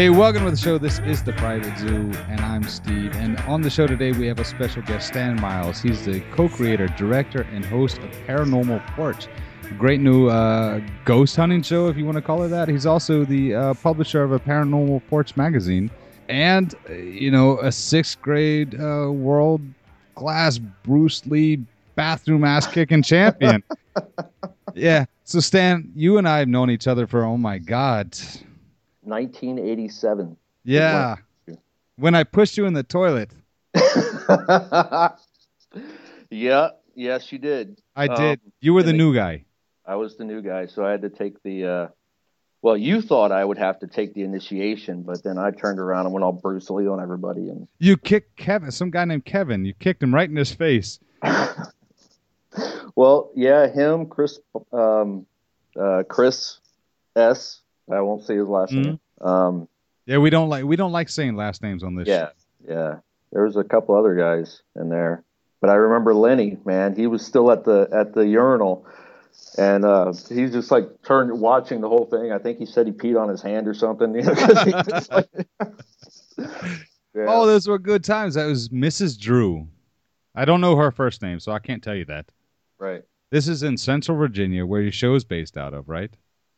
Hey, welcome to the show. This is the Private Zoo, and I'm Steve. And on the show today, we have a special guest, Stan Miles. He's the co-creator, director, and host of Paranormal Porch, a great new uh, ghost hunting show, if you want to call it that. He's also the uh, publisher of a Paranormal Porch magazine, and uh, you know, a sixth grade uh, world class Bruce Lee bathroom ass kicking champion. yeah. So Stan, you and I have known each other for oh my god. 1987. Yeah. When I pushed you in the toilet. yeah, yes, you did. I did. Um, you were the new guy. I was the new guy, so I had to take the. Uh, well, you thought I would have to take the initiation, but then I turned around and went all Bruce Lee on everybody. And you kicked Kevin, some guy named Kevin. You kicked him right in his face. well, yeah, him, Chris, um, uh, Chris S. I won't say his last mm-hmm. name. Um, yeah, we don't like we don't like saying last names on this. Yeah, show. yeah. There was a couple other guys in there, but I remember Lenny. Man, he was still at the at the urinal, and uh, he's just like turned watching the whole thing. I think he said he peed on his hand or something. You know, like, yeah. Oh, those were good times. That was Mrs. Drew. I don't know her first name, so I can't tell you that. Right. This is in Central Virginia, where your show is based out of, right?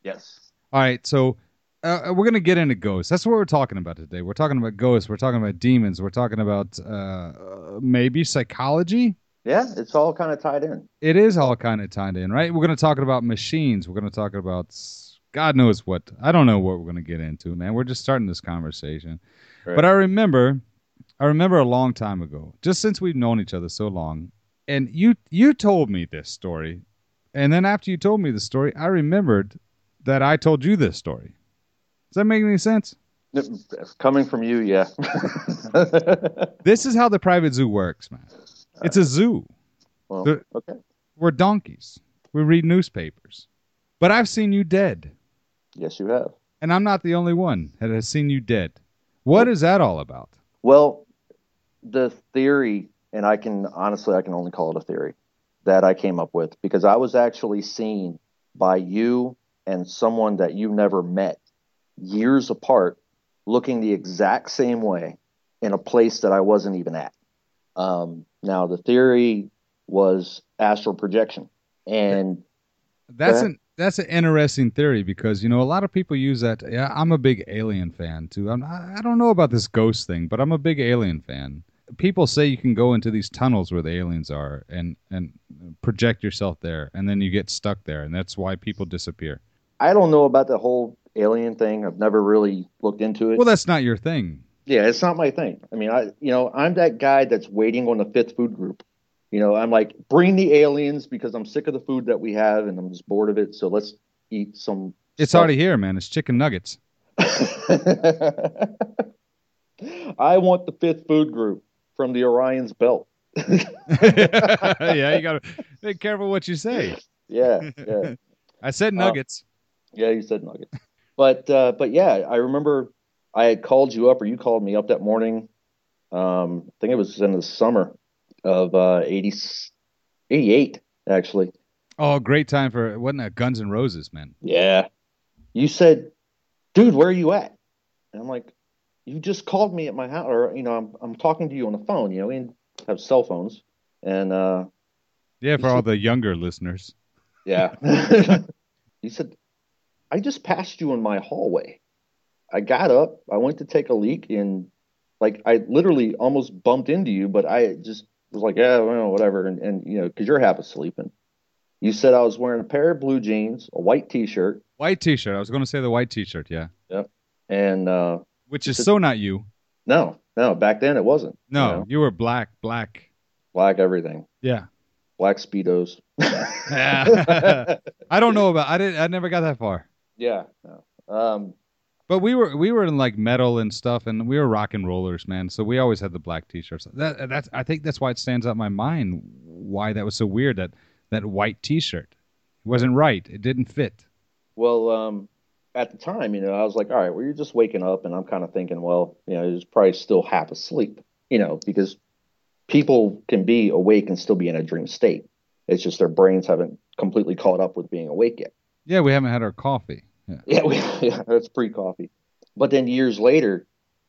Yes. All right, so uh, we're gonna get into ghosts. That's what we're talking about today. We're talking about ghosts. We're talking about demons. We're talking about uh, maybe psychology. Yeah, it's all kind of tied in. It is all kind of tied in, right? We're gonna talk about machines. We're gonna talk about God knows what. I don't know what we're gonna get into, man. We're just starting this conversation. Right. But I remember, I remember a long time ago, just since we've known each other so long, and you you told me this story, and then after you told me the story, I remembered that I told you this story. Does that make any sense? Coming from you, yeah. this is how the private zoo works, man. It's a zoo. Well, okay. We're donkeys. We read newspapers. But I've seen you dead. Yes, you have. And I'm not the only one that has seen you dead. What is that all about? Well, the theory, and I can honestly, I can only call it a theory that I came up with because I was actually seen by you and someone that you never met years apart looking the exact same way in a place that I wasn't even at. Um, now, the theory was astral projection. And that's an that's an interesting theory because you know a lot of people use that. Yeah, I'm a big Alien fan too. I'm, I don't know about this ghost thing, but I'm a big Alien fan. People say you can go into these tunnels where the aliens are and and project yourself there, and then you get stuck there, and that's why people disappear. I don't know about the whole alien thing. I've never really looked into it. Well, that's not your thing. Yeah, it's not my thing. I mean, I you know, I'm that guy that's waiting on the fifth food group. You know, I'm like, bring the aliens because I'm sick of the food that we have and I'm just bored of it. So let's eat some. It's stuff. already here, man. It's chicken nuggets. I want the fifth food group from the Orion's belt. yeah, you gotta be careful what you say. Yeah, yeah. I said nuggets. Uh, Yeah, you said nugget. But uh, but yeah, I remember I had called you up or you called me up that morning. Um, I think it was in the summer of uh, 80, 88, actually. Oh, great time for wasn't that Guns N' Roses, man? Yeah. You said, "Dude, where are you at?" And I'm like, "You just called me at my house, or you know, I'm I'm talking to you on the phone. You know, we have cell phones, and uh, yeah, for all the younger listeners. Yeah. you said, I just passed you in my hallway. I got up, I went to take a leak, and like I literally almost bumped into you, but I just was like, yeah, well, whatever, and, and you know, because you're half asleep. And you said I was wearing a pair of blue jeans, a white T-shirt, white T-shirt. I was going to say the white T-shirt, yeah. Yep. And uh, which is so not you. No, no. Back then it wasn't. No, you, know? you were black, black, black everything. Yeah. Black speedos. yeah. I don't know about. I didn't. I never got that far. Yeah. No. Um, but we were we were in like metal and stuff, and we were rock and rollers, man. So we always had the black t-shirts. That that's I think that's why it stands out in my mind. Why that was so weird that that white t-shirt it wasn't right. It didn't fit. Well, um, at the time, you know, I was like, all right, well, you're just waking up, and I'm kind of thinking, well, you know, he's probably still half asleep, you know, because people can be awake and still be in a dream state. It's just their brains haven't completely caught up with being awake yet. Yeah, we haven't had our coffee. Yeah, yeah, we, yeah that's pre coffee. But then years later,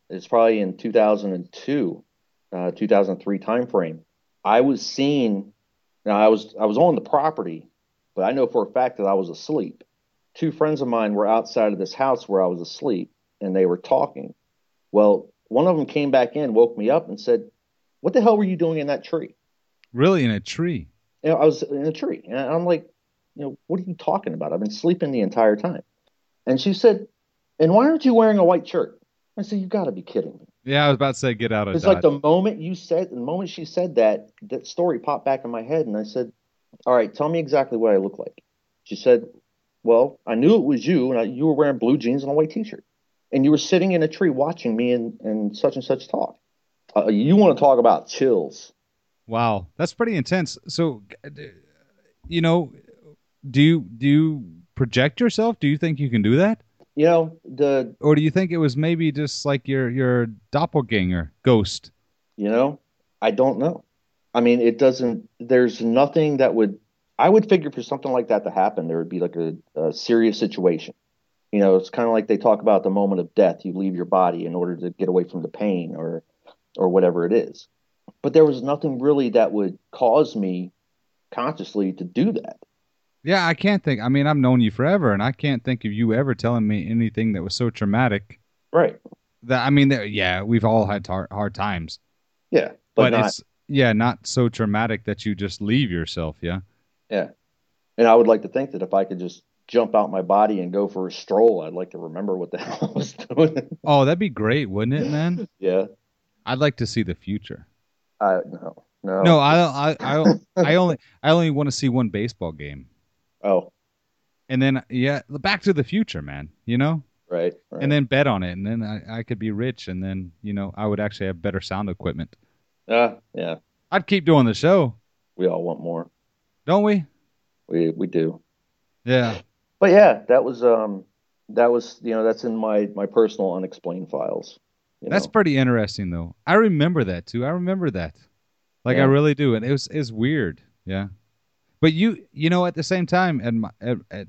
it's probably in 2002, uh, 2003 timeframe. I was seen. Now I was I was on the property, but I know for a fact that I was asleep. Two friends of mine were outside of this house where I was asleep, and they were talking. Well, one of them came back in, woke me up, and said, "What the hell were you doing in that tree?" Really, in a tree? You know, I was in a tree, and I'm like, you know, what are you talking about? I've been sleeping the entire time. And she said, "And why aren't you wearing a white shirt?" I said, "You got to be kidding me." Yeah, I was about to say, get out of. Here. It's Dodge. like the moment you said, the moment she said that, that story popped back in my head, and I said, "All right, tell me exactly what I look like." She said, "Well, I knew it was you, and I, you were wearing blue jeans and a white T-shirt, and you were sitting in a tree watching me and, and such and such talk. Uh, you want to talk about chills? Wow, that's pretty intense. So, you know, do you do you project yourself? Do you think you can do that? You know, the Or do you think it was maybe just like your your doppelganger ghost? You know, I don't know. I mean, it doesn't. There's nothing that would. I would figure for something like that to happen, there would be like a, a serious situation. You know, it's kind of like they talk about the moment of death. You leave your body in order to get away from the pain, or or whatever it is. But there was nothing really that would cause me consciously to do that. Yeah, I can't think. I mean, I've known you forever, and I can't think of you ever telling me anything that was so traumatic. Right. That I mean, that, yeah, we've all had hard, hard times, Yeah. but, But, not, it's yeah, not so traumatic that you just leave yourself. Yeah. yeah. And I would like to think that if I could just jump out my body and go for a stroll, I'd like to remember what the hell I was doing. Oh, that'd be great, wouldn't it, man? yeah. I'd like to see the future. I no. No. No, I, I, I, I only, I only want to see one baseball game, Oh, and then yeah, Back to the Future, man. You know, right. right. and then bet on it, and then I, I could be rich, and then you know I would actually have better sound equipment. Uh, yeah. I'd keep doing the show, We all want more. don't we? We we do. Yeah. But yeah, that was um that was you know that's in my my personal unexplained files. You That's know? pretty interesting, though. I remember that too. I remember that, like I really do, and it was it's weird. Yeah, but you you know at the same time, and my, at, at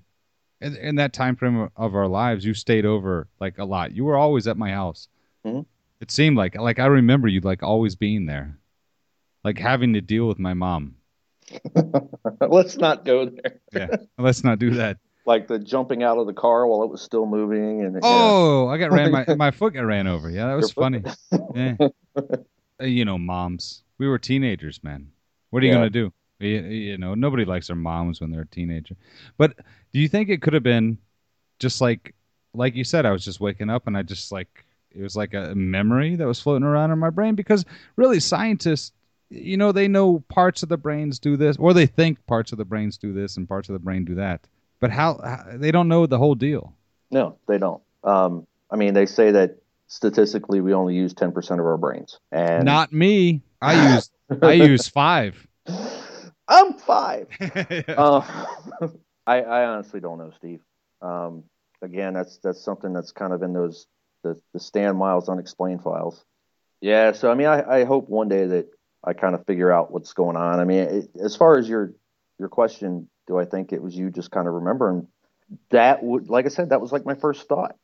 in, that time frame of our lives, you stayed over like a lot. You were always at my house. Mhm. It seemed like like I remember you like always being there, like having to deal with my mom. Let's not go there. Yeah, let's not do that. Like the jumping out of the car while it was still moving and yeah. Oh, I got ran my my foot got ran over. Yeah, that was funny. Yeah. Uh, you know, moms. We were teenagers, man. What are you Yeah. gonna do? You, know, nobody likes their moms when they're a teenager. But do you think it could have been just like, like you said, I was just waking up and I just like it was like a memory that was floating around in my brain because really scientists, you know, they know parts of the brains do this or they think parts of the brains do this and parts of the brain do that. But how, how they don't know the whole deal. No, they don't. Um I mean they say that statistically we only use ten percent of our brains. And Not me. I use I use five. I'm five. uh, I, I honestly don't know, Steve. Um, again, that's that's something that's kind of in those the, the Stan Miles unexplained files. Yeah, so I mean, I, I hope one day that I kind of figure out what's going on. I mean, it, as far as your your question, do I think it was you just kind of remembering? That would, like I said, that was like my first thought.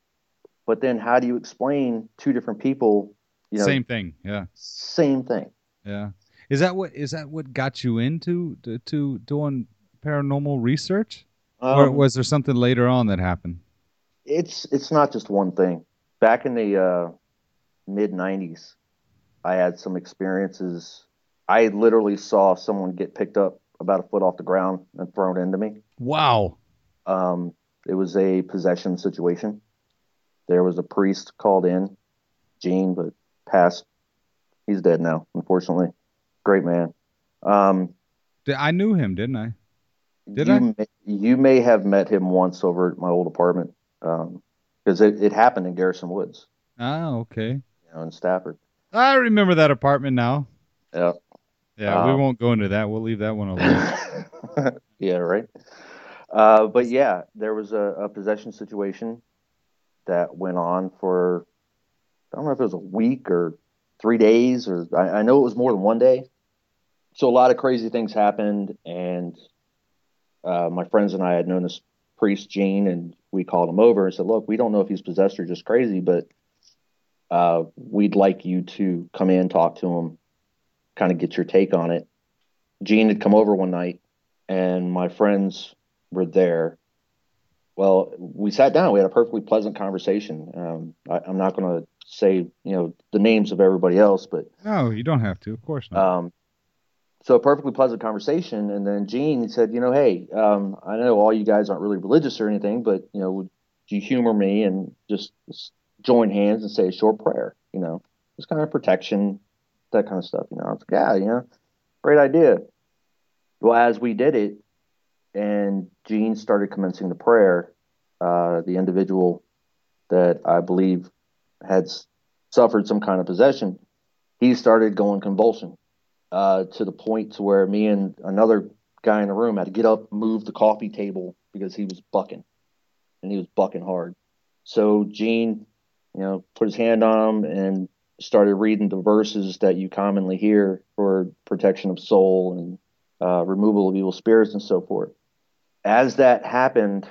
But then, how do you explain two different people? You know, Same thing. Yeah. same thing. Yeah. Is that what is that what got you into to, to doing paranormal research? or Um, was there something later on that happened? it's it's not just one thing. Back in the uh, mid '90s, I had some experiences. I literally saw someone get picked up about a foot off the ground and thrown into me. Wow. Um, it was a possession situation. There was a priest called in, Gene, but passed. He's dead now, unfortunately. Great man. Um, I knew him, didn't I? Did you I? May, you may have met him once over at my old apartment because it, it happened in Garrison Woods, Ah, okay. you know, in Stafford. I remember that apartment now. Yeah. Yeah, we Um, won't go into that. We'll leave that one alone. yeah, right. Uh, but yeah, there was a, a possession situation that went on for I don't know if it was a week or three days, or I, I know it was more than one day. So a lot of crazy things happened, and uh, my friends and I had known this priest Gene, and we called him over and said, "Look, we don't know if he's possessed or just crazy, but uh, we'd like you to come in, talk to him, kind of get your take on it." Gene had come over one night, and my friends were there. Well, we sat down. We had a perfectly pleasant conversation. Um, I, I'm not going to say you know the names of everybody else, but No, you don't have to. Of course not. um, so a perfectly pleasant conversation, and then Gene said, "You know, hey, um, I know all you guys aren't really religious or anything, but you know, would you humor me and just, just join hands and say a short prayer? You know, just kind of protection, that kind of stuff. You know, I was like, yeah, you know, great idea. Well, as we did it, and Gene started commencing the prayer, uh, the individual that I believe had suffered some kind of possession, he started going convulsion uh, to the point to where me and another guy in the room had to get up, move the coffee table because he was bucking, and he was bucking hard. So Gene, you know, put his hand on him and started reading the verses that you commonly hear for protection of soul and uh, removal of evil spirits and so forth. As that happened,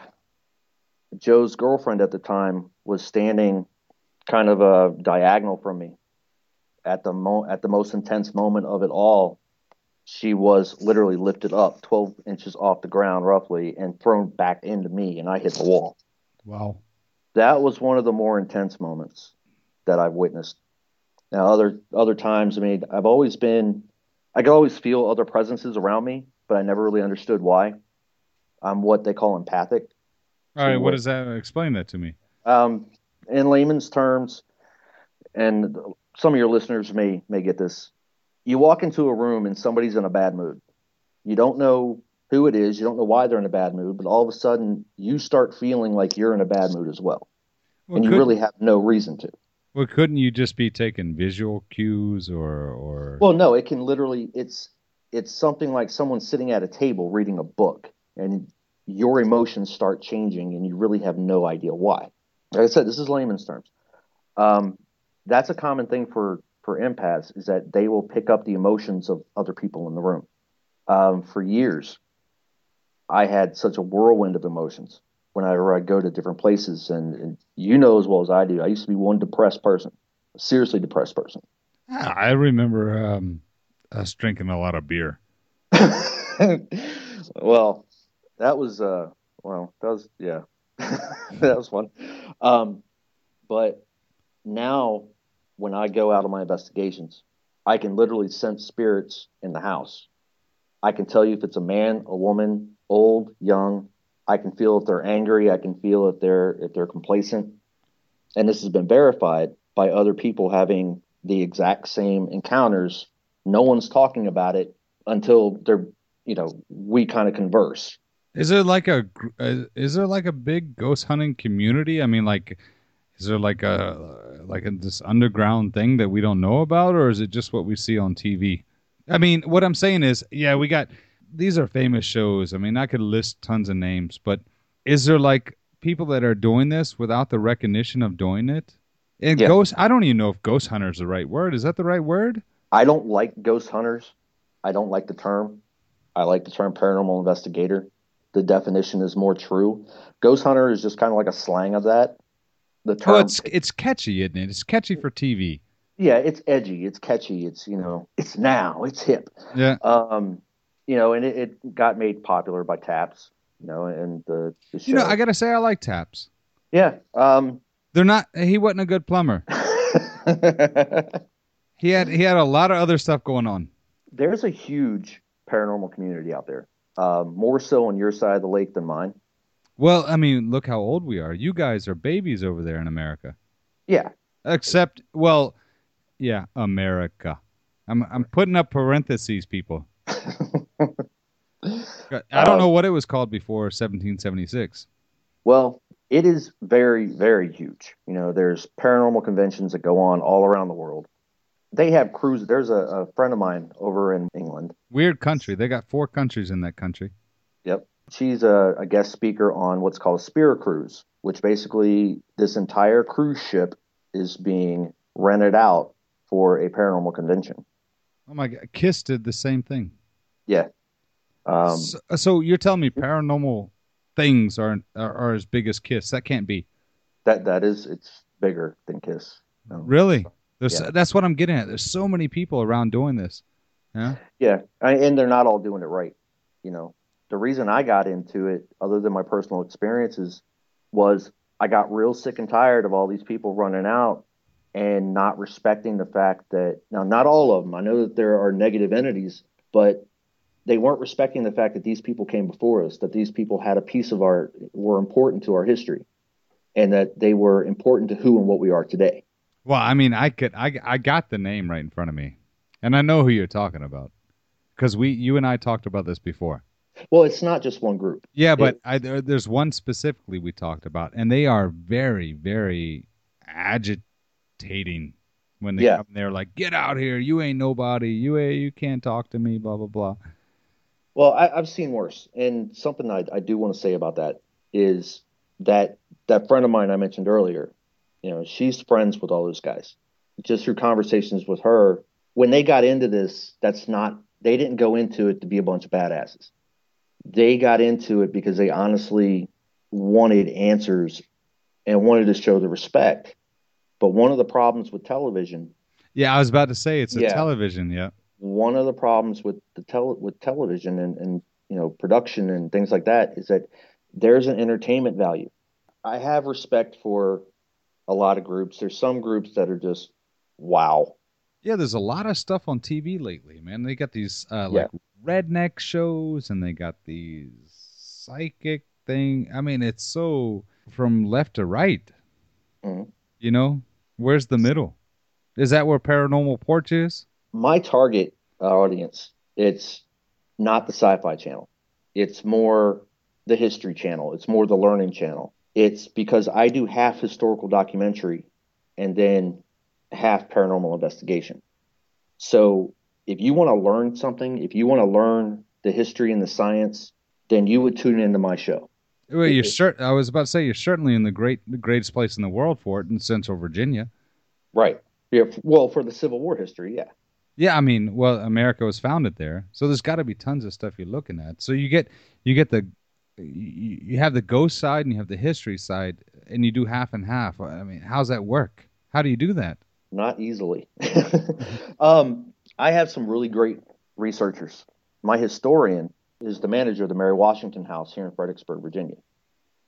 Joe's girlfriend at the time was standing kind of a diagonal from me at the mo- at the most intense moment of it all, she was literally lifted up 12 inches off the ground roughly and thrown back into me, and I hit the wall. wow. That was one of the more intense moments that I've witnessed. Now, other other times, I mean, I've always been, I could always feel other presences around me, but I never really understood why. I'm what they call empathic. All right. So What what- does that? Explain that to me. Um, in layman's terms, and some of your listeners may may get this. You walk into a room and somebody's in a bad mood. You don't know who it is. You don't know why they're in a bad mood, but all of a sudden you start feeling like you're in a bad mood as well, Well, and you really have no reason to. Well, couldn't you just be taking visual cues or or? Well, no, it can literally. It's it's something like someone sitting at a table reading a book, and your emotions start changing, and you really have no idea why. Like I said, this is layman's terms. Um, that's a common thing for for empaths is that they will pick up the emotions of other people in the room. Um, for years, I had such a whirlwind of emotions whenever I go to different places, and, and you know as well as I do, I used to be one depressed person, a seriously depressed person. Ah, I remember um, us drinking a lot of beer. well, that was uh well, that was yeah. that was fun. Um but now when I go out on my investigations, I can literally sense spirits in the house. I can tell you if it's a man, a woman, old, young. I can feel if they're angry, I can feel if they're if they're complacent. And this has been verified by other people having the exact same encounters. No one's talking about it until they're you know we kind of converse Is there like a uh, is there like a big ghost hunting community? I mean, like, is there like a like a, this underground thing that we don't know about, or is it just what we see on TV? I mean, what I'm saying is, yeah, we got these are famous shows. I mean, I could list tons of names, but is there like people that are doing this without the recognition of doing it? And Yeah. ghost, I don't even know if ghost hunter is the right word. Is that the right word? i don't like ghost hunters i don't like the term i like the term paranormal investigator the definition is more true ghost hunter is just kind of like a slang of that the term Well, it's it's catchy, isn't it? It's catchy for TV. yeah it's edgy it's catchy it's you know it's now it's hip Yeah. um you know and it, it got made popular by taps you know and the, the show You know, I gotta say, I like taps. yeah um They're not. He wasn't a good plumber. He had he had a lot of other stuff going on. there's a huge paranormal community out there um, more so on your side of the lake than mine Well, I mean, look how old we are. You guys are babies over there in America. yeah Except, well, yeah, America. I'm I'm putting up parentheses, people. I don't Um, know what it was called before 1776. Well, it is very, very huge. You know, there's paranormal conventions that go on all around the world. They have cruises. There's a, a friend of mine over in England. Weird country. They got four countries in that country. Yep. She's a, a guest speaker on what's called a Spirit Cruise, which basically this entire cruise ship is being rented out for a paranormal convention. Oh my God, Kiss did the same thing. Yeah. Um, so, so you're telling me paranormal things are, are are as big as Kiss. That can't be. That that is it's bigger than Kiss. No. Really? There's Yeah. that's what I'm getting at. There's so many people around doing this. Yeah. Yeah, I, and they're not all doing it right. You know, the reason I got into it, other than my personal experiences, was I got real sick and tired of all these people running out and not respecting the fact that now not all of them. I know that there are negative entities, but they weren't respecting the fact that these people came before us, that these people had a piece of our were important to our history, and that they were important to who and what we are today. Well, I mean, I could I I got the name right in front of me, and I know who you're talking about because we you and I talked about this before. Well, it's not just one group. Yeah, but I, there, there's one specifically we talked about, and they are very, very agitating when they Yeah. come there. Like, get out here! You ain't nobody. You ain't, you can't talk to me. Blah blah blah. Well, I, I've seen worse, and something I, I do want to say about that is that that friend of mine I mentioned earlier, you know, she's friends with all those guys. Just through conversations with her, when they got into this, that's not they didn't go into it to be a bunch of badasses. They got into it because they honestly wanted answers and wanted to show the respect. But one of the problems with television Yeah, I was about to say it's a Yeah. television. Yeah. one of the problems with the tel- with television and, and you know production and things like that is that there's an entertainment value. I have respect for a lot of groups. There's some groups that are just wow. Yeah, there's a lot of stuff on TV lately, man. They got these uh, Yeah. like redneck shows, and they got these psychic thing. I mean, it's so from left to right. Mhm. You know, where's the middle? Is that where Paranormal Porch is? My target audience, it's not the Sci-Fi Channel. It's more the History Channel. It's more the Learning Channel. It's because I do half historical documentary and then half paranormal investigation. So if you want to learn something, if you want to learn the history and the science, then you would tune into my show. Well, you're It- cert- I was about to say you're certainly in the great, the greatest place in the world for it in Central Virginia. Right. Yeah. Well, for the Civil War history, yeah. Yeah, I mean, well, America was founded there, so there's got to be tons of stuff you're looking at. So you get you get the you, you have the ghost side and you have the history side, and you do half and half. I mean, how's that work? How do you do that? Not easily. um, I have some really great researchers. My historian is the manager of the Mary Washington House here in Fredericksburg, Virginia.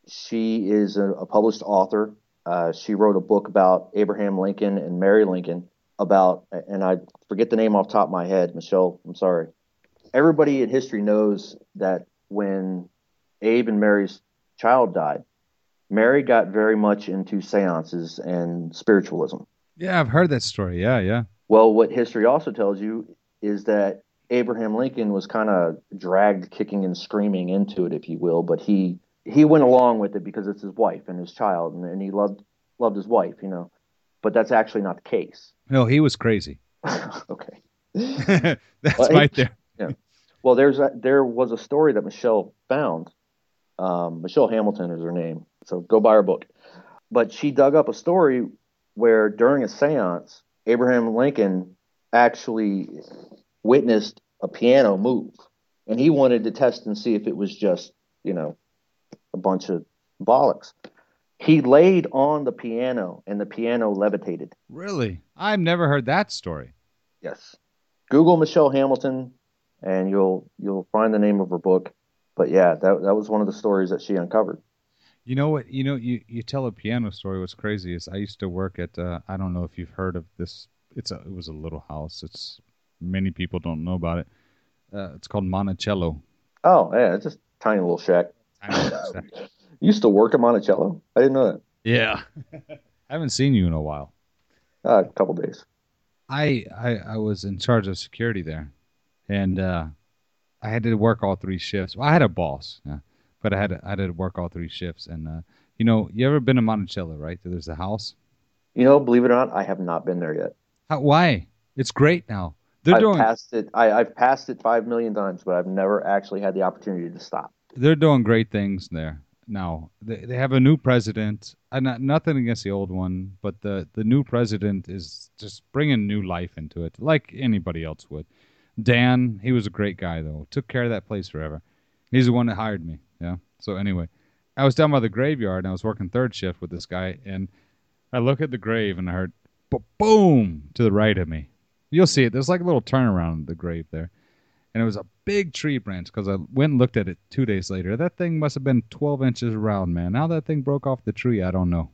She is a, a published author. Uh, she wrote a book about Abraham Lincoln and Mary Lincoln about, and I forget the name off the top of my head. Michelle, I'm sorry. Everybody in history knows that when Abe and Mary's child died, Mary got very much into seances and spiritualism. Yeah, I've heard that story. Yeah, yeah. Well, what history also tells you is that Abraham Lincoln was kind of dragged kicking and screaming into it, if you will, but he he went along with it because it's his wife and his child, and, and he loved loved his wife, you know. But that's actually not the case. No, he was crazy. okay. That's Well, right there. yeah. Well, there's a, there was a story that Michelle found. Um, Michelle Hamilton is her name, so go buy her book. But she dug up a story where during a séance, Abraham Lincoln actually witnessed a piano move, and he wanted to test and see if it was just you know a bunch of bollocks. He laid on the piano, and the piano levitated. Really, I've never heard that story. Yes. Google Michelle Hamilton and you'll you'll find the name of her book. But yeah, that that was one of the stories that she uncovered. You know what? You know, you, you tell a piano story. What's crazy is I used to work at. Uh, I don't know if you've heard of this. It's a. It was a little house. It's many people don't know about it. Uh, it's called Monticello. Oh, yeah, it's just a tiny little shack. You used to work at Monticello? I didn't know that. yeah. I haven't seen you in a while. Uh, a couple days. I, I I was in charge of security there, and uh, I had to work all three shifts. Well, I had a boss, yeah, but I had to, I had to work all three shifts. And uh, you know, you ever been to Monticello, right? There's a house. You know, believe it or not, I have not been there yet. How, why? It's great now. They're I've doing passed it. I, I've passed it five million times, but I've never actually had the opportunity to stop. they're doing great things there now. They they have a new president. And not, nothing against the old one, but the the new president is just bringing new life into it, like anybody else would. Dan, he was a great guy though. Took care of that place forever. He's the one that hired me. Yeah. So anyway, I was down by the graveyard and I was working third shift with this guy, and I look at the grave and I heard boom to the right of me. You'll see it. There's like a little turnaround in the grave there, and it was a big tree branch because I went and looked at it two days later. That thing must have been 12 inches around, man. How that thing broke off the tree, I don't know.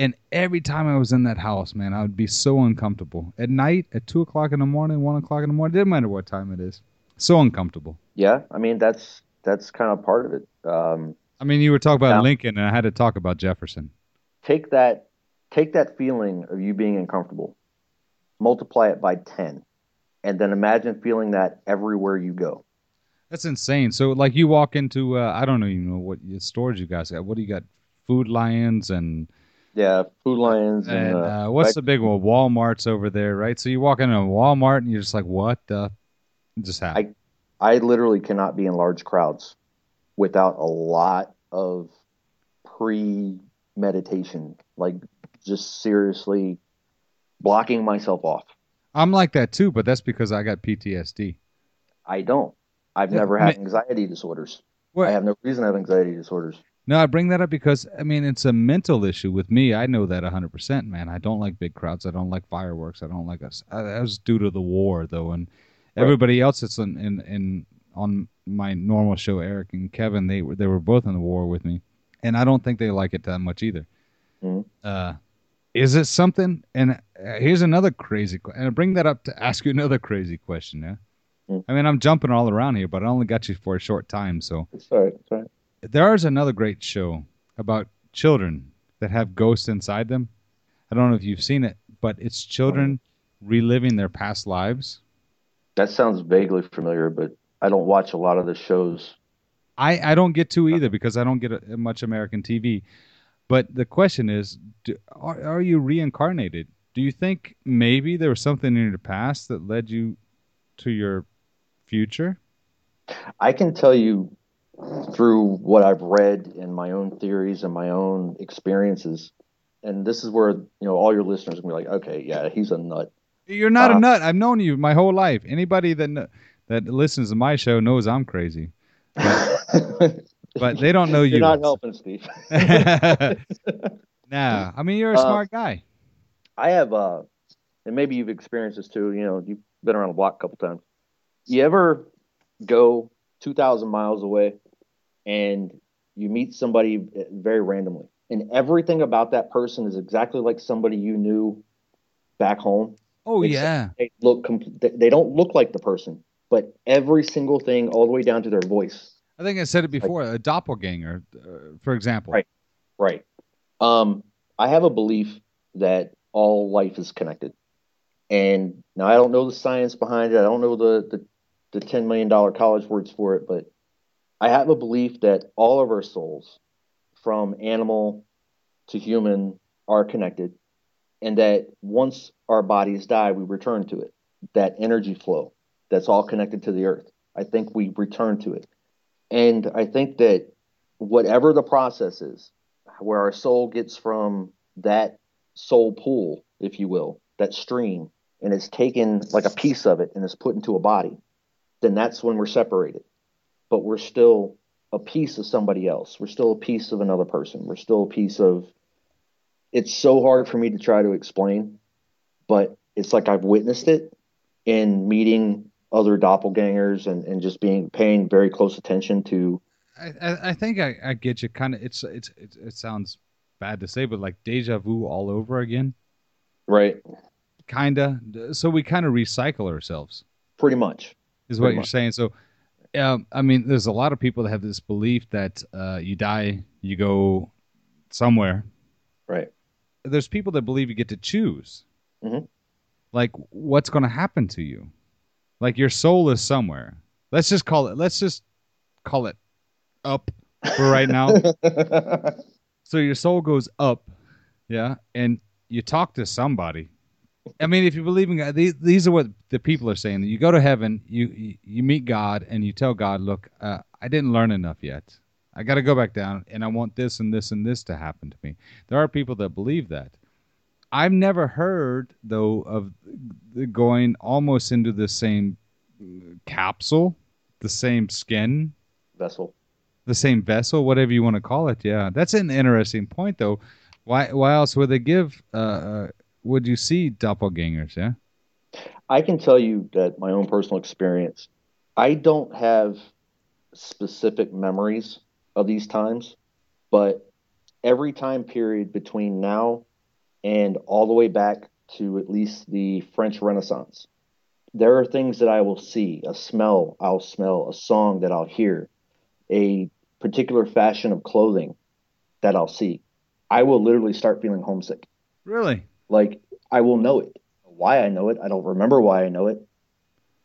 And every time I was in that house, man, I would be so uncomfortable. At night, at two o'clock in the morning, one o'clock in the morning, it didn't matter what time it is. So uncomfortable. Yeah, I mean that's that's kind of part of it. Um, I mean, you were talking about now, Lincoln, and I had to talk about Jefferson. Take that, take that feeling of you being uncomfortable, multiply it by ten, and then imagine feeling that everywhere you go. That's insane. So, like, you walk into, uh, I don't even know what stores you guys got. What do you got? Food Lions and yeah, Food Lions. And, and uh, uh, what's the big one? Walmart's over there, right? So you walk into a Walmart and you're just like, what the? just happened? I, I literally cannot be in large crowds without a lot of pre-meditation, like just seriously blocking myself off. I'm like that too, but that's because I got PTSD. I don't. I've yeah, never had anxiety disorders. What? I have no reason to have anxiety disorders. No, I bring that up because I mean it's a mental issue with me. I know that 100%, man. I don't like big crowds. I don't like fireworks. I don't like us. That was due to the war, though, and right. everybody else that's in, in in on my normal show, Eric and Kevin, they were they were both in the war with me, and I don't think they like it that much either. Mm-hmm. Uh, is it something? And uh, here's another crazy, and I bring that up to ask you another crazy question. Yeah, mm-hmm. I mean I'm jumping all around here, but I only got you for a short time, so. That's right. There is another great show about children that have ghosts inside them. I don't know if you've seen it, but it's children reliving their past lives. That sounds vaguely familiar, but I don't watch a lot of the shows. I, I don't get to either because I don't get a, much American TV. But the question is, do, are, are you reincarnated? Do you think maybe there was something in your past that led you to your future? I can tell you through what I've read and my own theories and my own experiences. And this is where you know all your listeners are gonna be like, okay, yeah, he's a nut. You're not uh, a nut. I've known you my whole life. Anybody that that listens to my show knows I'm crazy. But, but they don't know you. You're not helping, Steve. nah, I mean you're a uh, smart guy. I have, uh, and maybe you've experienced this too. You know, you've been around the block a couple times. You ever go two thousand miles away and you meet somebody very randomly. And everything about that person is exactly like somebody you knew back home. Oh yeah. they look they don't look like the person but every single thing all the way down to their voice. I think i said it before like, a doppelganger uh, for example. Right right. Um i have a belief that all life is connected. And now i don't know the science behind it. I don't know the the, the 10 million dollar college words for it but I have a belief that all of our souls, from animal to human, are connected, and that once our bodies die, we return to it. That energy flow that's all connected to the earth. I think we return to it. And I think that whatever the process is, where our soul gets from that soul pool, if you will, that stream, and it's taken like a piece of it and it's put into a body, then that's when we're separated but we're still a piece of somebody else. We're still a piece of another person. We're still a piece of. It's so hard for me to try to explain, but it's like I've witnessed it in meeting other doppelgangers and, and just being paying very close attention to. I, I think I, I get you. Kind of, it's, it's it's it sounds bad to say, but like deja vu all over again. Right. Kinda. So we kind of recycle ourselves. Pretty much. Is what you're saying. So yeah, I mean, there's a lot of people that have this belief that uh, you die, you go somewhere. Right. There's people that believe you get to choose. Mm-hmm. Like, what's going to happen to you? Like, your soul is somewhere. Let's just call it. Let's just call it up for right now. so your soul goes up, yeah, and you talk to somebody I mean, if you believe in God, these, these are what the people are saying. You go to heaven, you you meet God, and you tell God, "Look, uh, I didn't learn enough yet. I got to go back down, and I want this and this and this to happen to me." There are people that believe that. I've never heard though of going almost into the same capsule, the same skin vessel, the same vessel, whatever you want to call it. Yeah, that's an interesting point, though. Why why else would they give? Uh, uh, would you see doppelgangers? Yeah. I can tell you that my own personal experience. I don't have specific memories of these times, but every time period between now and all the way back to at least the French Renaissance, there are things that I will see, a smell I'll smell, a song that I'll hear, a particular fashion of clothing that I'll see. I will literally start feeling homesick. Really? Like I will know it. Why I know it, I don't remember why I know it,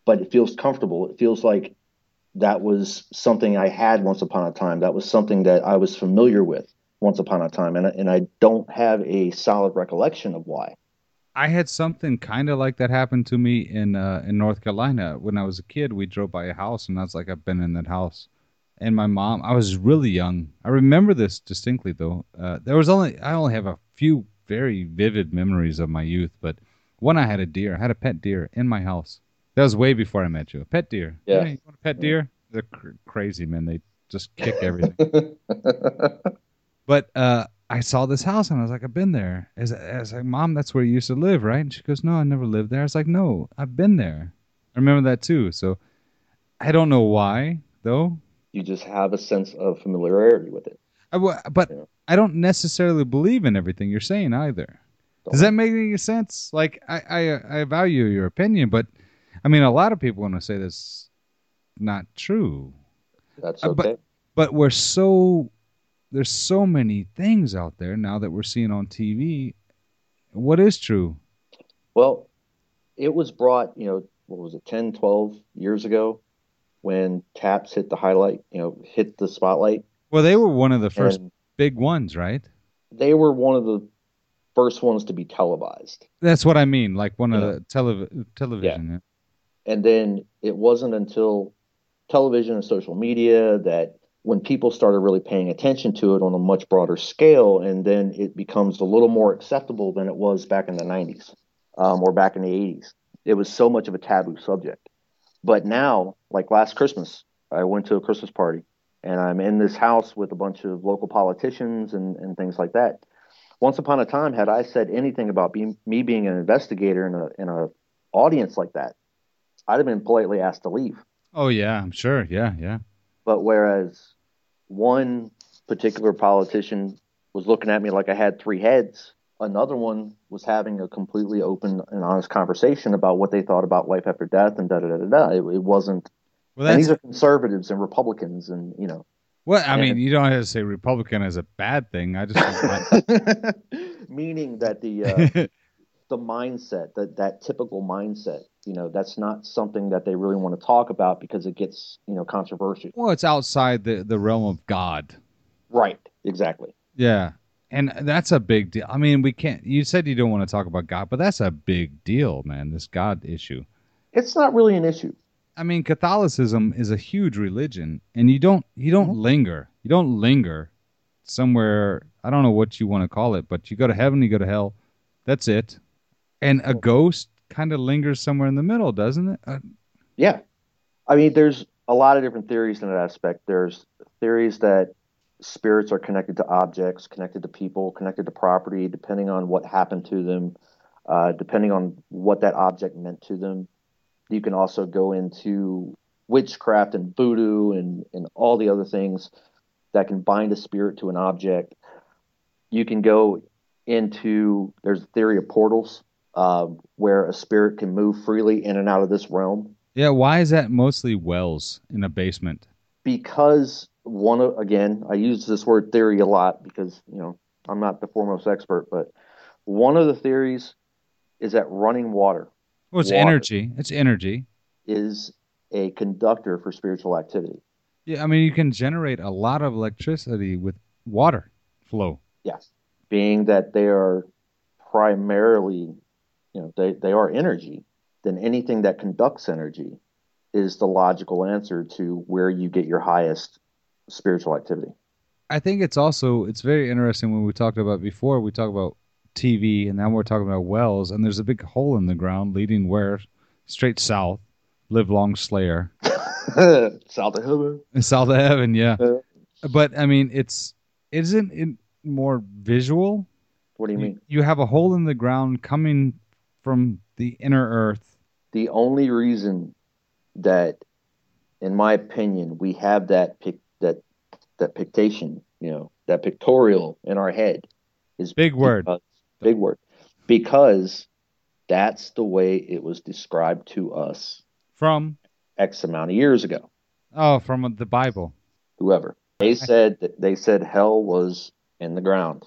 but it feels comfortable. It feels like that was something I had once upon a time. That was something that I was familiar with once upon a time, and and I don't have a solid recollection of why. I had something kind of like that happen to me in uh, in North Carolina when I was a kid. We drove by a house, and I was like, I've been in that house. And my mom, I was really young. I remember this distinctly, though. Uh, there was only I only have a few very vivid memories of my youth, but one I had a deer. I had a pet deer in my house. That was way before I met you. A pet deer. Yeah. you want a pet deer? They're cr- crazy, man. They just kick everything. but uh, I saw this house and I was like, I've been there. As I was like, Mom, that's where you used to live, right? And she goes, No, I never lived there. I was like, No, I've been there. I remember that too. So I don't know why though. you just have a sense of familiarity with it. I, w- but Yeah. I don't necessarily believe in everything you're saying either. Does that make any sense? Like I, I I value your opinion, but I mean a lot of people want to say that's not true. That's Uh, but- okay. But we're so there's so many things out there now that we're seeing on TV. What is true? Well, it was brought, you know, what was it, 10, 12 years ago when Taps hit the highlight, you know, hit the spotlight. Well, they were one of the first And big ones, right? they were one of the first ones to be televised. That's what I mean, like one Yeah. of the telev- television. yeah. And then it wasn't until television and social media that when people started really paying attention to it on a much broader scale, and then it becomes a little more acceptable than it was back in the 90s um, or back in the 80s. It was so much of a taboo subject. But now, like last Christmas, I went to a Christmas party and I'm in this house with a bunch of local politicians and, and things like that. Once upon a time, had I said anything about being, me being an investigator in a in a audience like that, I'd have been politely asked to leave. Oh yeah, I'm sure. Yeah, yeah. But whereas one particular politician was looking at me like I had three heads, another one was having a completely open and honest conversation about what they thought about life after death and da da da da. da. It, it wasn't. Well, and these are conservatives and Republicans, and you know. well. I and- mean, you don't have to say Republican as a bad thing. I just meaning that the uh, the mindset that that typical mindset you know that's not something that they really want to talk about because it gets you know controversial well, it's outside the the realm of God. right exactly Yeah. And that's a big deal. I mean, we can't. You said you don't want to talk about God, but that's a big deal, man. This God issue. it's not really an issue I mean, Catholicism is a huge religion, and you don't you don't Mhm. linger. You don't linger somewhere. I don't know what you want to call it, but you go to heaven, you go to hell. That's it. And a ghost kind of lingers somewhere in the middle, doesn't it? Uh, yeah i mean there's a lot of different theories in that aspect there's theories that spirits are connected to objects connected to people connected to property depending on what happened to them uh, depending on what that object meant to them you can also go into witchcraft and voodoo and, and all the other things that can bind a spirit to an object. You can go into there's a theory of portals uh, where a spirit can move freely in and out of this realm yeah. Why is that mostly wells in a basement? because one of again I use this word theory a lot because you know I'm not the foremost expert, but one of the theories is that running water Well, it's energy. It's energy. is a conductor for spiritual activity. Yeah. I mean, you can generate a lot of electricity with water flow. Yes. Being that they are primarily, you know, they, they are energy, then anything that conducts energy is the logical answer to where you get your highest spiritual activity. I think it's also it's very interesting when we talked about before we talk about TV and now we're talking about wells and there's a big hole in the ground leading where straight south live long slayer South of heaven. south of heaven yeah Yeah. but I mean, it's isn't it more visual? What do you mean? You have a hole in the ground coming from the inner earth. The only reason that, in my opinion, we have that pic, that that pictation, you know, that pictorial in our head is Big word. because- big word, because that's the way it was described to us From X amount of years ago. oh, from the Bible. Whoever they said that they said hell was in the ground.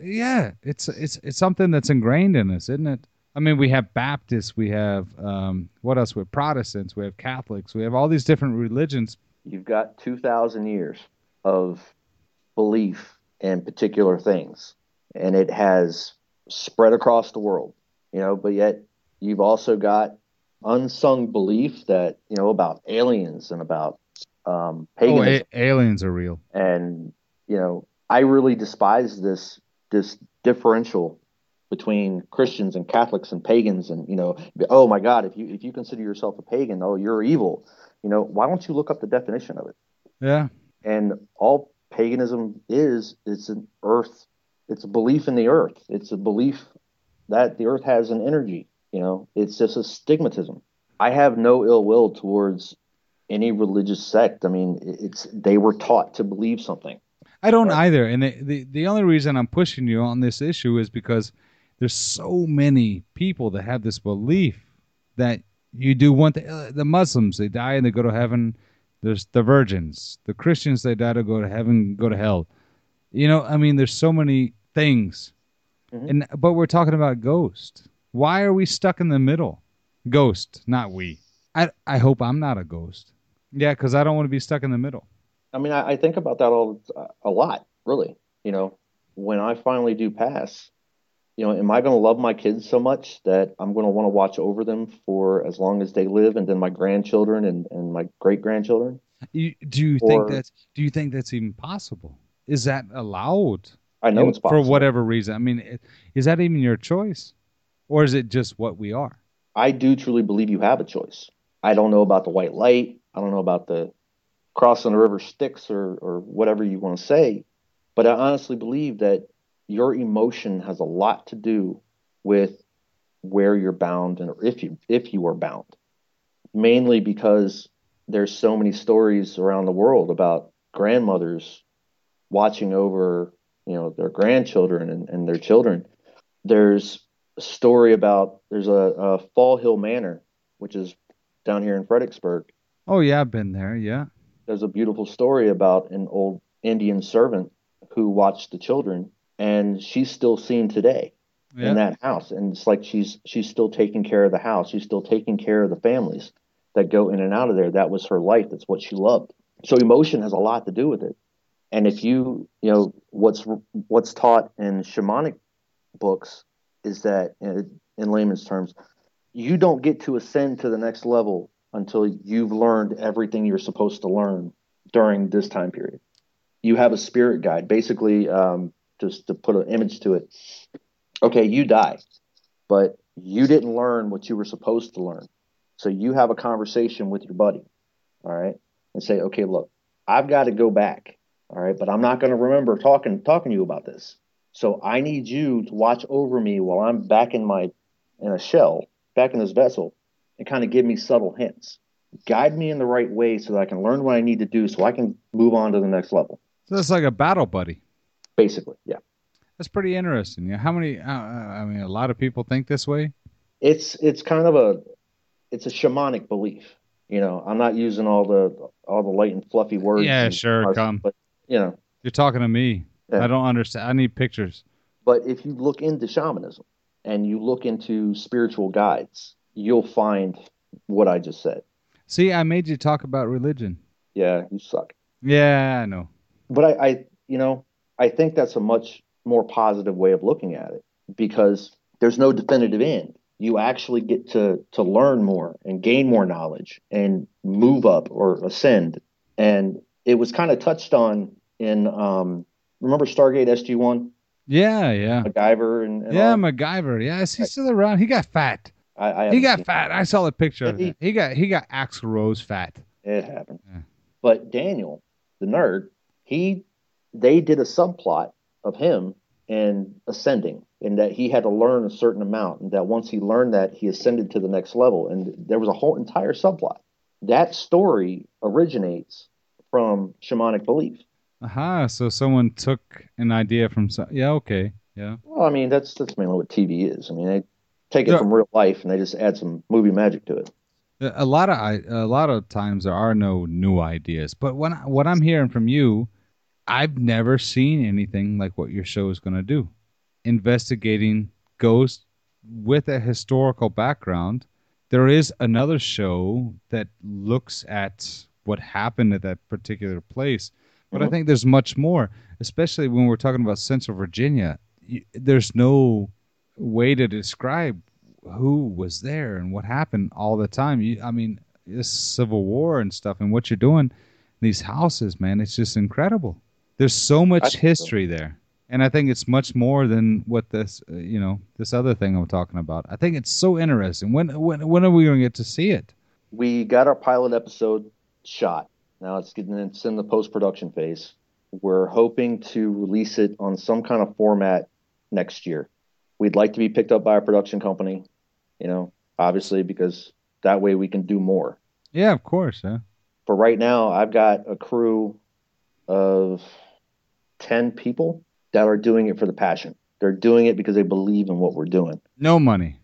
Yeah, it's it's it's something that's ingrained in us, isn't it? I mean, we have Baptists, we have um, what else? We have Protestants, we have Catholics, we have all these different religions. You've got two thousand years of belief in particular things, and it has spread across the world. You know, but yet you've also got unsung belief that you know about aliens and about um, Oh, a- aliens are real. and you know i really despise this this differential between christians and catholics and pagans and you know oh my god if you if you consider yourself a pagan oh you're evil you know why don't you look up the definition of it Yeah, and all paganism is it's an earth it's a belief in the earth it's a belief that the earth has an energy you know it's just a stigmatism i have no ill will towards any religious sect i mean it's they were taught to believe something I don't Right. either. And the, the the only reason I'm pushing you on this issue is because there's so many people that have this belief that you do want thing. Uh, the Muslims they die and they go to heaven. There's the virgins. The Christians they die to go to heaven, go to hell. You know, I mean, there's so many things, Mhm. and but we're talking about ghost. Why are we stuck in the middle? Ghost, not we. I I hope I'm not a ghost. Yeah, because I don't want to be stuck in the middle. I mean, I, I think about that all a lot, really. You know, when I finally do pass, you know, am I going to love my kids so much that I'm going to want to watch over them for as long as they live, and then my grandchildren and, and my great grandchildren? Do you Or- think that's do you think that's even possible? Is that allowed? I know In- it's possible. for whatever reason. I mean, it- is that even your choice, or is it just what we are? I do truly believe you have a choice. I don't know about the white light. I don't know about the crossing the river Styx or or whatever you want to say, but I honestly believe that your emotion has a lot to do with where you're bound and if you if you are bound. Mainly because there's so many stories around the world about grandmothers watching over, you know, their grandchildren and, and their children. There's a story about there's a, a Fall Hill Manor, which is down here in Fredericksburg. Oh yeah, I've been there. Yeah, There's a beautiful story about an old Indian servant who watched the children, and she's still seen today yeah. in that house. And it's like she's she's still taking care of the house. She's still taking care of the families that go in and out of there. That was her life. That's what she loved. So emotion has a lot to do with it. And if you you know what's what's taught in shamanic books is that in, in layman's terms, you don't get to ascend to the next level until you've learned everything you're supposed to learn during this time period. You have a spirit guide, basically, um, just to put an image to it. Okay, you die, but you didn't learn what you were supposed to learn. So you have a conversation with your buddy, all right, and say, okay, look, I've got to go back, all right, but I'm not going to remember talking talking to you about this. So I need you to watch over me while I'm back in my in a shell, back in this vessel, and kind of give me subtle hints. Guide me in the right way so that I can learn what I need to do so I can move on to the next level. So it's like a battle buddy. Basically, yeah. That's pretty interesting. Yeah, how many? Uh, I mean, a lot of people think this way. It's it's kind of a it's a shamanic belief. You know, I'm not using all the all the light and fluffy words. Yeah, and- sure, come. But you know, You're talking to me. Yeah. I don't understand. I need pictures. But if you look into shamanism and you look into spiritual guides, you'll find what I just said. See, I made you talk about religion. Yeah, you suck. Yeah, I know. But I, I you know, I think that's a much more positive way of looking at it because there's no definitive end. You actually get to to learn more and gain more knowledge and move up or ascend. And it was kind of touched on in um remember Stargate SG One, Yeah, yeah. MacGyver and, and Yeah, all? MacGyver. Yes, he's still around. He got fat. I, I He got fat. I saw the picture he? He got he got Axl Rose fat. It happened. Yeah. But Daniel, the nerd, he they did a subplot of him and ascending and that he had to learn a certain amount and that once he learned that he ascended to the next level and there was a whole entire subplot that story originates from shamanic belief aha so someone took an idea from some yeah okay yeah well i mean that's that's mainly what tv is i mean they take it yeah. from real life and they just add some movie magic to it a lot of a lot of times there are no new ideas but when what i'm hearing from you I've never seen anything like what your show is going to do. Investigating ghosts with a historical background. There is another show that looks at what happened at that particular place, but mm-hmm. I think there's much more, especially when we're talking about Central Virginia. There's no way to describe who was there and what happened all the time. You, I mean, this Civil War and stuff, and what you're doing, these houses, man, it's just incredible. There's so much history so. there, and I think it's much more than what this, uh, you know, this other thing I'm talking about. I think it's so interesting. When when when are we going to get to see it? We got our pilot episode shot. Now it's getting it's in the post production phase. We're hoping to release it on some kind of format next year. We'd like to be picked up by a production company, you know, obviously because that way we can do more. Yeah, of course. Yeah. For right now, I've got a crew of 10 people that are doing it for the passion. They're doing it because they believe in what we're doing. No money.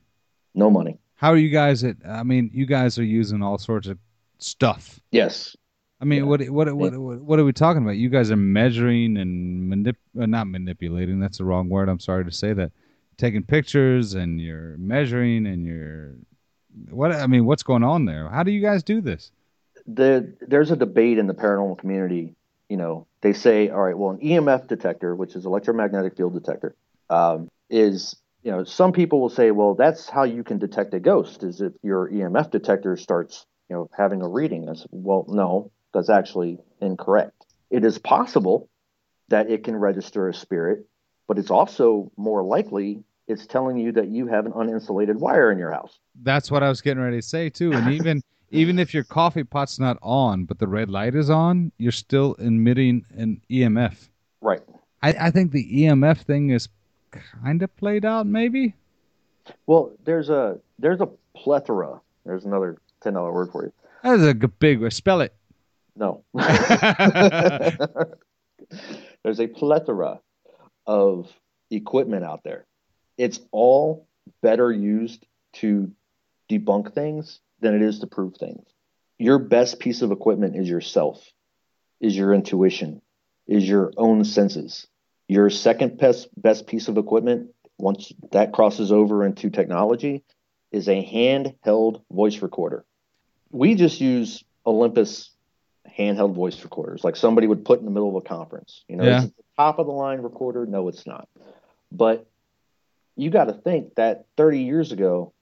No money. How are you guys at I mean, you guys are using all sorts of stuff. Yes. I mean, yeah. what, what, what what what are we talking about? You guys are measuring and manip uh, not manipulating. That's the wrong word. I'm sorry to say that. Taking pictures and you're measuring and you're what I mean, what's going on there? How do you guys do this? The there's a debate in the paranormal community you know, they say, all right, well, an EMF detector, which is electromagnetic field detector, um, is you know, some people will say, well, that's how you can detect a ghost, is if your EMF detector starts, you know, having a reading. That's well, no, that's actually incorrect. It is possible that it can register a spirit, but it's also more likely it's telling you that you have an uninsulated wire in your house. That's what I was getting ready to say too. And even even if your coffee pot's not on, but the red light is on, you're still emitting an EMF. Right. I, I think the EMF thing is kind of played out, maybe. Well, there's a there's a plethora. There's another ten dollar word for you. That's a big word. Spell it. No. there's a plethora of equipment out there. It's all better used to debunk things than it is to prove things. Your best piece of equipment is yourself, is your intuition, is your own senses. Your second best best piece of equipment, once that crosses over into technology, is a handheld voice recorder. We just use Olympus handheld voice recorders, like somebody would put in the middle of a conference. You know, yeah. the top of the line recorder. No, it's not. But you got to think that 30 years ago,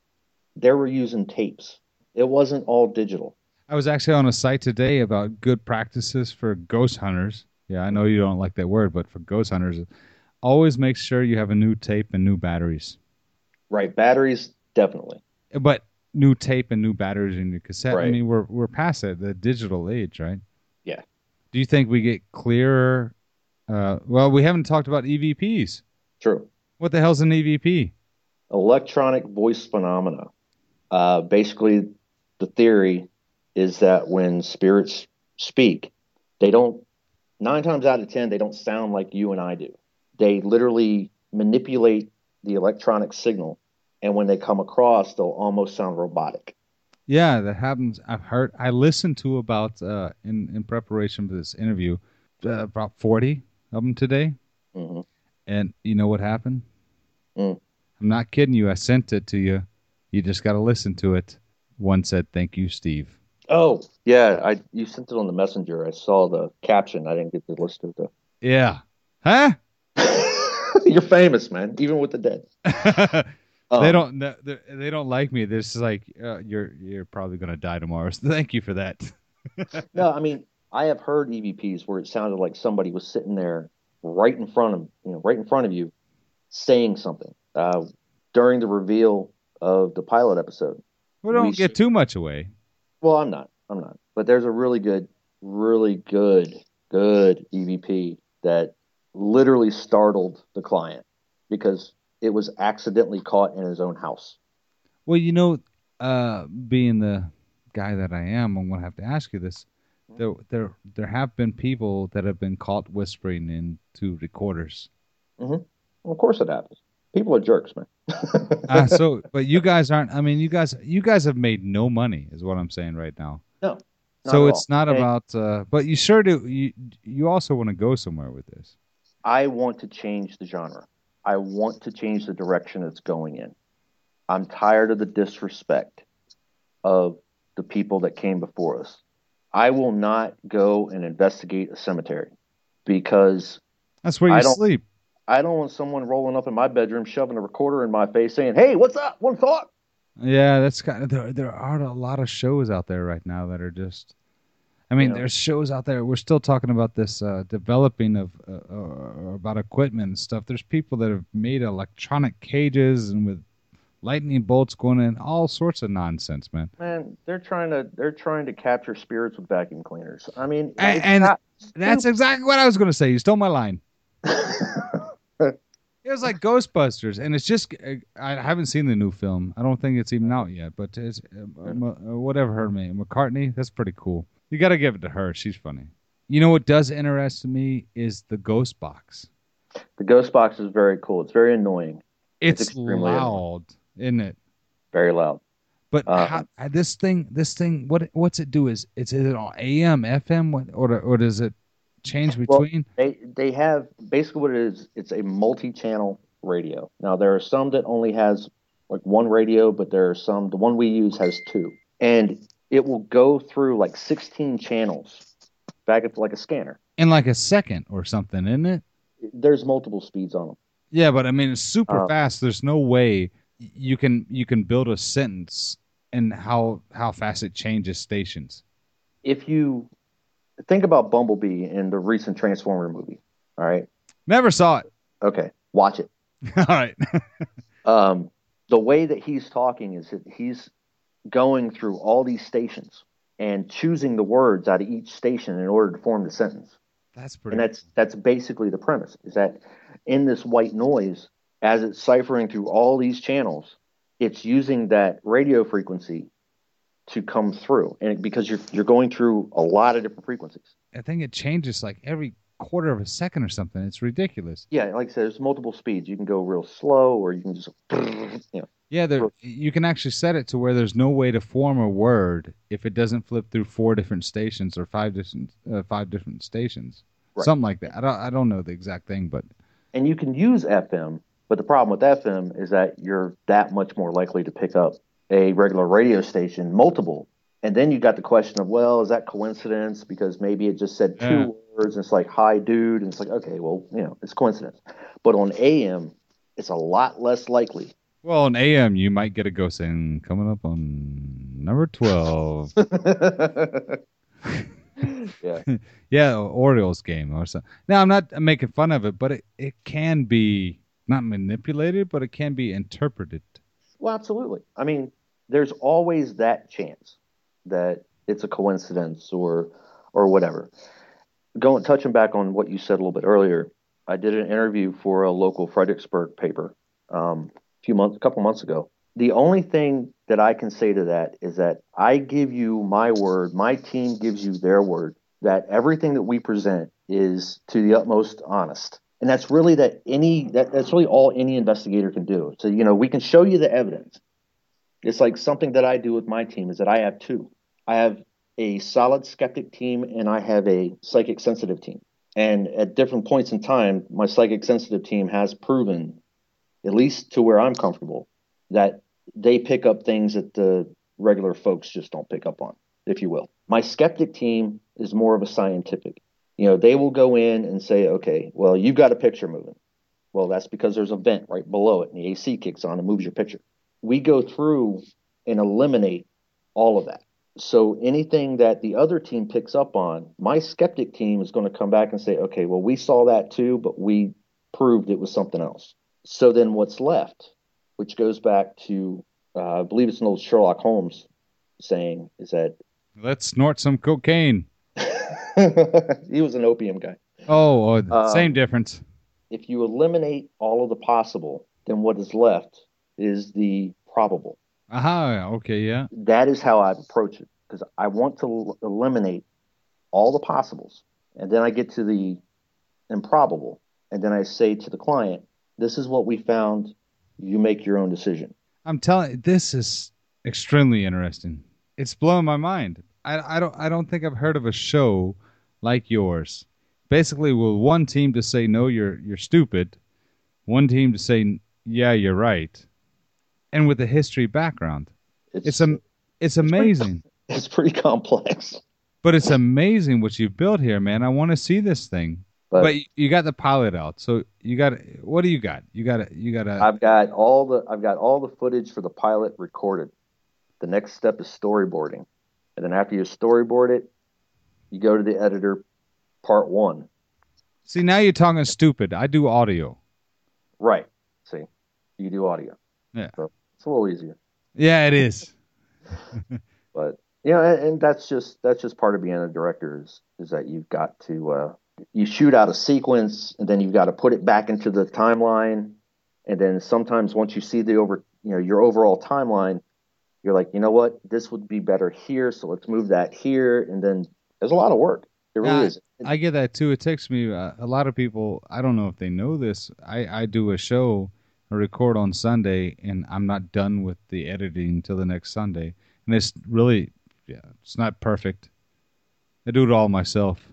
they were using tapes. It wasn't all digital. I was actually on a site today about good practices for ghost hunters. Yeah, I know you don't like that word, but for ghost hunters, always make sure you have a new tape and new batteries. Right, batteries definitely. But new tape and new batteries in your cassette. Right. I mean, we're we're past it, the digital age, right? Yeah. Do you think we get clearer? Uh, well, we haven't talked about EVPs. True. What the hell's an EVP? Electronic voice phenomena. Uh, basically, the theory is that when spirits speak, they don't, nine times out of 10, they don't sound like you and I do. They literally manipulate the electronic signal. And when they come across, they'll almost sound robotic. Yeah, that happens. I've heard, I listened to about, uh, in, in preparation for this interview, uh, about 40 of them today. Mm-hmm. And you know what happened? Mm. I'm not kidding you. I sent it to you. You just got to listen to it. One said, "Thank you, Steve." Oh yeah, I you sent it on the messenger. I saw the caption. I didn't get to listen to it. Yeah, huh? You're famous, man. Even with the dead. um, they don't. They don't like me. This is like uh, you're you're probably gonna die tomorrow. So thank you for that. no, I mean I have heard EVPs where it sounded like somebody was sitting there right in front of you know right in front of you, saying something uh, during the reveal of the pilot episode. We don't we get too much away. Well, I'm not. I'm not. But there's a really good, really good good EVP that literally startled the client because it was accidentally caught in his own house. Well, you know, uh, being the guy that I am, I'm gonna have to ask you this. There, there, there have been people that have been caught whispering into recorders. Mm-hmm. Well, of course, it happens. People are jerks, man. uh, so, but you guys aren't. I mean, you guys, you guys have made no money, is what I'm saying right now. No. so it's all. not about. Uh, but you sure do. You you also want to go somewhere with this. I want to change the genre. I want to change the direction it's going in. I'm tired of the disrespect of the people that came before us. I will not go and investigate a cemetery because that's where you sleep. I don't want someone rolling up in my bedroom, shoving a recorder in my face, saying, "Hey, what's up? One thought." Yeah, that's kind of there. There are a lot of shows out there right now that are just. I mean, there's shows out there. We're still talking about this uh, developing of uh, uh, about equipment and stuff. There's people that have made electronic cages and with lightning bolts going in, all sorts of nonsense, man. Man, they're trying to they're trying to capture spirits with vacuum cleaners. I mean, and, and that's exactly what I was going to say. You stole my line. it was like Ghostbusters, and it's just I haven't seen the new film. I don't think it's even out yet, but it's uh, uh, whatever her name, McCartney. That's pretty cool. You got to give it to her. She's funny. You know what does interest me is the ghost box. The ghost box is very cool. It's very annoying. It's, it's loud. Annoying isn't it? Very loud. But uh, how, this thing, this thing, what what's it do? Is it's is it on AM, FM, what, or or does it change between? Well, they they have basically what it is. It's a multi-channel radio. Now there are some that only has like one radio, but there are some. The one we use has two, and it will go through like 16 channels back at like a scanner in like a second or something, isn't it? There's multiple speeds on them. Yeah, but I mean it's super uh, fast. There's no way you can you can build a sentence and how how fast it changes stations. If you think about Bumblebee in the recent Transformer movie, all right. Never saw it. Okay, watch it. all right. um, the way that he's talking is that he's going through all these stations and choosing the words out of each station in order to form the sentence. That's pretty. And that's that's basically the premise. Is that in this white noise, as it's ciphering through all these channels, it's using that radio frequency to come through, and because you're you're going through a lot of different frequencies. I think it changes like every quarter of a second or something. It's ridiculous. Yeah, like I said, there's multiple speeds. You can go real slow, or you can just you know. Yeah, there, you can actually set it to where there's no way to form a word if it doesn't flip through four different stations or five different uh, five different stations, right. something like that. I don't I don't know the exact thing, but and you can use FM but the problem with FM is that you're that much more likely to pick up a regular radio station, multiple. And then you got the question of, well, is that coincidence? Because maybe it just said two yeah. words and it's like, hi, dude. And it's like, okay, well, you know, it's coincidence. But on AM, it's a lot less likely. Well, on AM, you might get a ghost saying, coming up on number 12. yeah. yeah, Orioles game or something. Now, I'm not making fun of it, but it, it can be not manipulated, but it can be interpreted. Well, absolutely. I mean, there's always that chance that it's a coincidence or or whatever. Going touching back on what you said a little bit earlier, I did an interview for a local Fredericksburg paper um, few months, a couple months ago. The only thing that I can say to that is that I give you my word, my team gives you their word that everything that we present is to the utmost honest. And that's really that any that, that's really all any investigator can do. So you know we can show you the evidence. It's like something that i do with my team is that i have two. I have a solid skeptic team and i have a psychic sensitive team. And at different points in time my psychic sensitive team has proven at least to where i'm comfortable that they pick up things that the regular folks just don't pick up on if you will my skeptic team is more of a scientific you know, they will go in and say, okay, well, you've got a picture moving. Well, that's because there's a vent right below it and the AC kicks on and moves your picture. We go through and eliminate all of that. So anything that the other team picks up on, my skeptic team is going to come back and say, okay, well, we saw that too, but we proved it was something else. So then what's left, which goes back to, uh, I believe it's an old Sherlock Holmes saying, is that let's snort some cocaine. he was an opium guy. Oh, oh Um, same difference. If you eliminate all of the possible, then what is left is the probable. Aha. Okay. Yeah. That is how I approach it because I want to l- eliminate all the possibles, and then I get to the improbable, and then I say to the client, "This is what we found. You make your own decision." I'm telling. This is extremely interesting. It's blowing my mind. I, I don't. I don't think I've heard of a show like yours. Basically, with one team to say no, you're you're stupid. One team to say yeah, you're right, and with a history background. It's a. It's amazing. it's pretty complex. But it's amazing what you've built here, man. I want to see this thing. But, But you got the pilot out, so you got what do you got? You got you got a. I've got all the I've got all the footage for the pilot recorded. The next step is storyboarding, and then after you storyboard it, you go to the editor, part one. See now you're talking stupid. I do audio. Right. See, you do audio. Yeah. So it's a little easier, Yeah, it is. but you know, and, and that's just that's just part of being a director is is that you've got to uh, you shoot out a sequence, and then you've got to put it back into the timeline, and then sometimes once you see the over you know your overall timeline, you're like, you know what, this would be better here, so let's move that here, and then there's a lot of work. It really Yeah, is. I get that too. It takes me uh, a lot of people. I don't know if they know this. I I do a show, I record on Sunday, and I'm not done with the editing until the next Sunday. And it's really, yeah, it's not perfect. I do it all myself.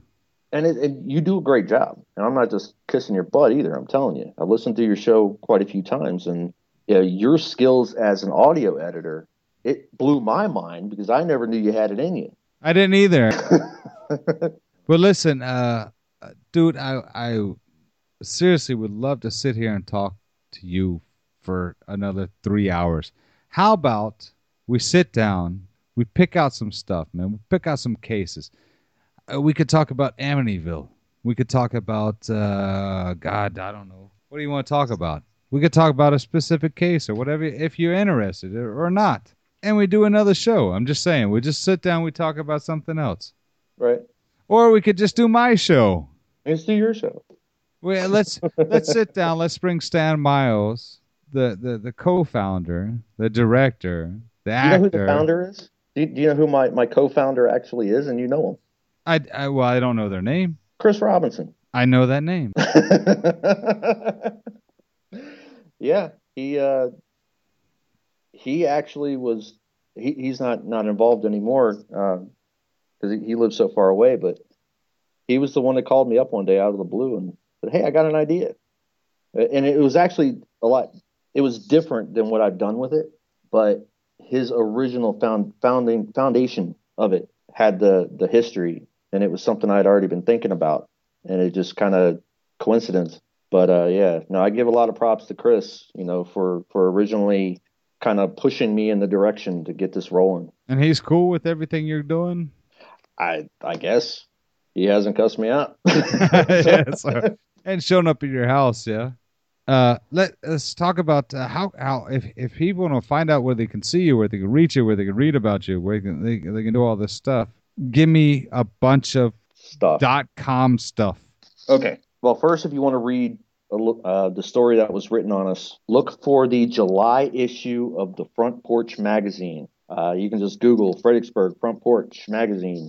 And it, and you do a great job. And I'm not just kissing your butt either. I'm telling you, I've listened to your show quite a few times, and yeah, your skills as an audio editor, it blew my mind because I never knew you had it in you. I didn't either. But listen, uh, uh, dude, I I seriously would love to sit here and talk to you for another three hours. How about we sit down, we pick out some stuff, man. We pick out some cases. Uh, we could talk about Amityville. We could talk about uh, God, I don't know. What do you want to talk about? We could talk about a specific case or whatever if you're interested or, not. And we do another show. I'm just saying, we just sit down, we talk about something else. Right? Or we could just do my show. Let's do your show. Well, let's let's sit down. Let's bring Stan Miles, the, the, the co-founder, the director, the Do you actor. know who the founder is? Do you, do you know who my, my co-founder actually is? And you know I, I well, I don't know their name. Chris Robinson. I know that name. yeah, he uh, he actually was. He, he's not not involved anymore because he, he lives so far away. But he was the one that called me up one day out of the blue and said, "Hey, I got an idea," and it was actually a lot. It was different than what I've done with it, but his original found founding foundation of it had the the history, and it was something I'd already been thinking about, and it just kind of coincidence. But uh, yeah, no, I give a lot of props to Chris, you know, for for originally kind of pushing me in the direction to get this rolling. And he's cool with everything you're doing. I I guess he hasn't cussed me out. Yeah, so- and showing up at your house, yeah. Uh, let us talk about uh, how how if if people want to find out where they can see you, where they can reach you, where they can read about you, where they can they, they can do all this stuff. Give me a bunch of Stuff. dot com stuff. Okay. Well, first, if you want to read a look, uh, the story that was written on us, look for the July issue of the Front Porch magazine. Uh, you can just Google Fredericksburg Front Porch magazine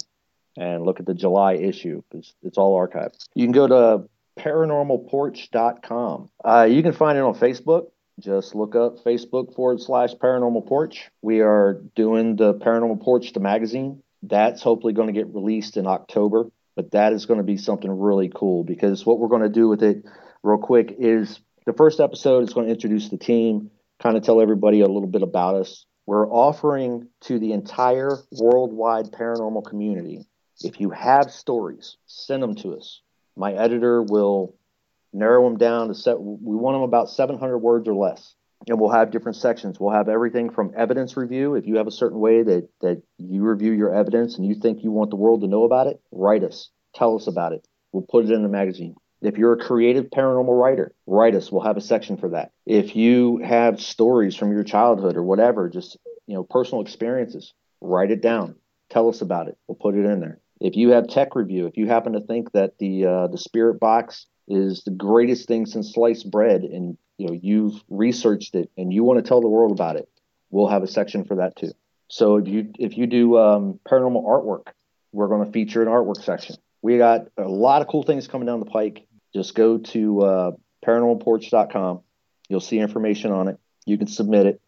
and look at the July issue. It's, it's all archived. You can go to paranormalporch.com. Uh, you can find it on Facebook. Just look up Facebook forward slash paranormal porch. We are doing the Paranormal Porch, the magazine. That's hopefully going to get released in October but that is going to be something really cool because what we're going to do with it real quick is the first episode is going to introduce the team kind of tell everybody a little bit about us. We're offering to the entire worldwide paranormal community if you have stories send them to us. My editor will narrow them down to set we want them about 700 words or less and we'll have different sections. We'll have everything from evidence review. If you have a certain way that that you review your evidence and you think you want the world to know about it, write us. Tell us about it. We'll put it in the magazine. If you're a creative paranormal writer, write us. We'll have a section for that. If you have stories from your childhood or whatever, just you know, personal experiences, write it down. Tell us about it. We'll put it in there. If you have tech review, if you happen to think that the uh, the Spirit Box is the greatest thing since sliced bread, and you know you've researched it and you want to tell the world about it, we'll have a section for that too. So if you if you do um, paranormal artwork, we're going to feature an artwork section. We got a lot of cool things coming down the pike. Just go to uh, paranormalporch.com. You'll see information on it. You can submit it.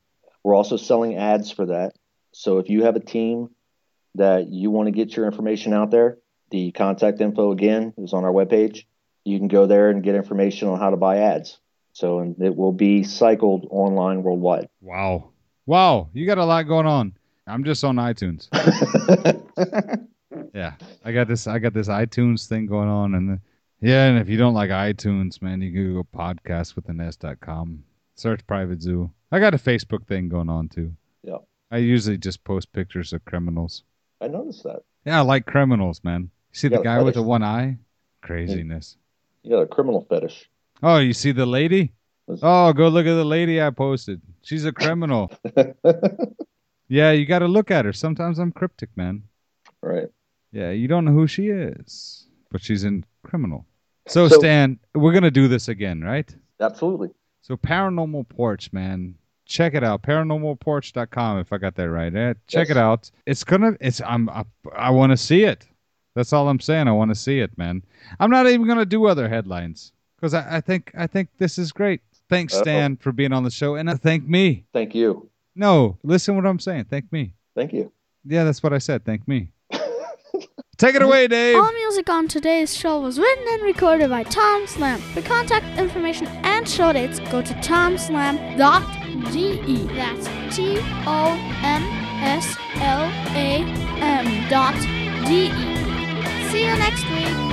We're also selling ads for that. So if you have a team that you want to get your information out there, the contact info again is on our webpage. You can go there and get information on how to buy ads. So and it will be cycled online worldwide. Wow. Wow. You got a lot going on. I'm just on iTunes. yeah. I got this I got this iTunes thing going on and the, yeah, and if you don't like iTunes, man, you can go podcast with an S.com. Search Private Zoo. I got a Facebook thing going on too. Yeah. I usually just post pictures of criminals. I noticed that. Yeah, I like criminals, man. You see You the guy with the one eye? Craziness. Got a criminal fetish. Oh, you see the lady? Oh, go look at the lady I posted. She's a criminal. yeah, you got to look at her. Sometimes I'm cryptic, man. right. Yeah, you don't know who she is, but she's in criminal. So, So- Stan, we're going to do this again, right? Absolutely. So, Paranormal Porch, man. Check it out. Paranormalporch.com if I got that right. Eh, check Yes. it out. It's to it's I'm I, I want to see it. That's all I'm saying. I want to see it, man. I'm not even going to do other headlines cuz I, I think I think this is great. Thanks Uh-oh. Stan for being on the show and uh, thank me. Thank you. No, listen what I'm saying. Thank me. Thank you. Yeah, that's what I said. Thank me. Take it away, Dave. All music on today's show was written and recorded by Tom Slam. For contact information and show dates, go to tomslam.de. That's T O M S L A M dot D E. See you next week.